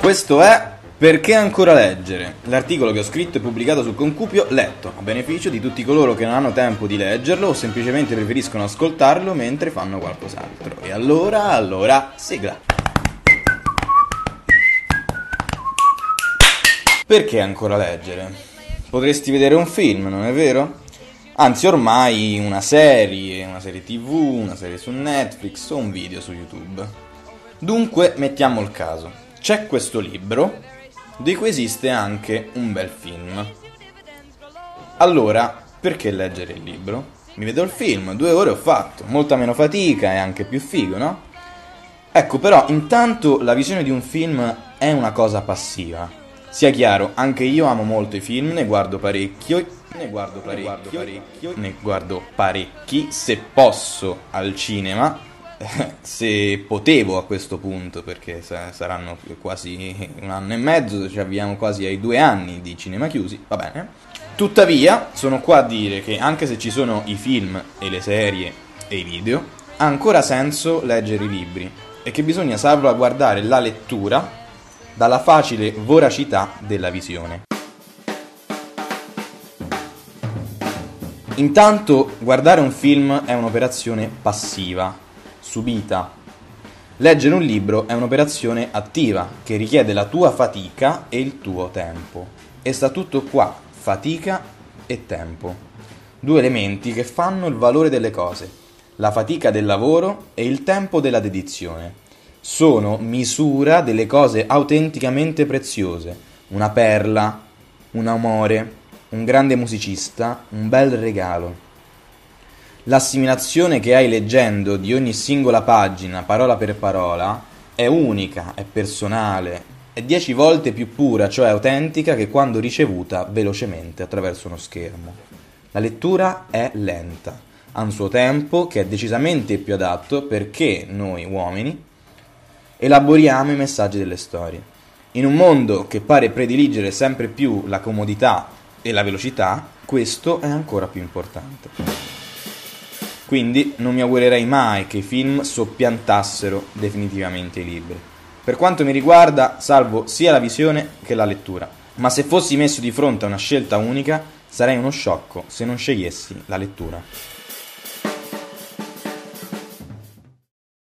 Questo è Perché ancora leggere? L'articolo che ho scritto e pubblicato sul Concupio letto, a beneficio di tutti coloro che non hanno tempo di leggerlo o semplicemente preferiscono ascoltarlo mentre fanno qualcos'altro. E allora, allora, sigla. Perché ancora leggere? Potresti vedere un film, non è vero? Anzi, ormai una serie, una serie tv, una serie su Netflix o un video su YouTube. Dunque, mettiamo il caso. C'è questo libro di cui esiste anche un bel film. Allora, perché leggere il libro? Mi vedo il film, due ore ho fatto, molta meno fatica e anche più figo, no? Ecco, però, intanto la visione di un film è una cosa passiva. Sia chiaro, anche io amo molto i film, ne guardo parecchio, ne guardo parecchio, ne guardo parecchi, se posso, al cinema, se potevo a questo punto, perché saranno quasi un anno e mezzo, ci avviamo quasi ai due anni di cinema chiusi, va bene. Tuttavia, sono qua a dire che anche se ci sono i film e le serie e i video, ha ancora senso leggere i libri e che bisogna salvaguardare la lettura dalla facile voracità della visione. Intanto, guardare un film è un'operazione passiva, subita. Leggere un libro è un'operazione attiva che richiede la tua fatica e il tuo tempo. E sta tutto qua, fatica e tempo. Due elementi che fanno il valore delle cose, la fatica del lavoro e il tempo della dedizione. Sono misura delle cose autenticamente preziose, una perla, un amore, un grande musicista, un bel regalo. L'assimilazione che hai leggendo di ogni singola pagina, parola per parola, è unica, è personale, è dieci volte più pura, cioè autentica, che quando ricevuta velocemente attraverso uno schermo. La lettura è lenta, ha un suo tempo che è decisamente più adatto perché noi uomini elaboriamo i messaggi delle storie. In un mondo che pare prediligere sempre più la comodità e la velocità, questo è ancora più importante. Quindi non mi augurerei mai che i film soppiantassero definitivamente i libri. Per quanto mi riguarda, salvo sia la visione che la lettura. Ma se fossi messo di fronte a una scelta unica, sarei uno sciocco se non scegliessi la lettura.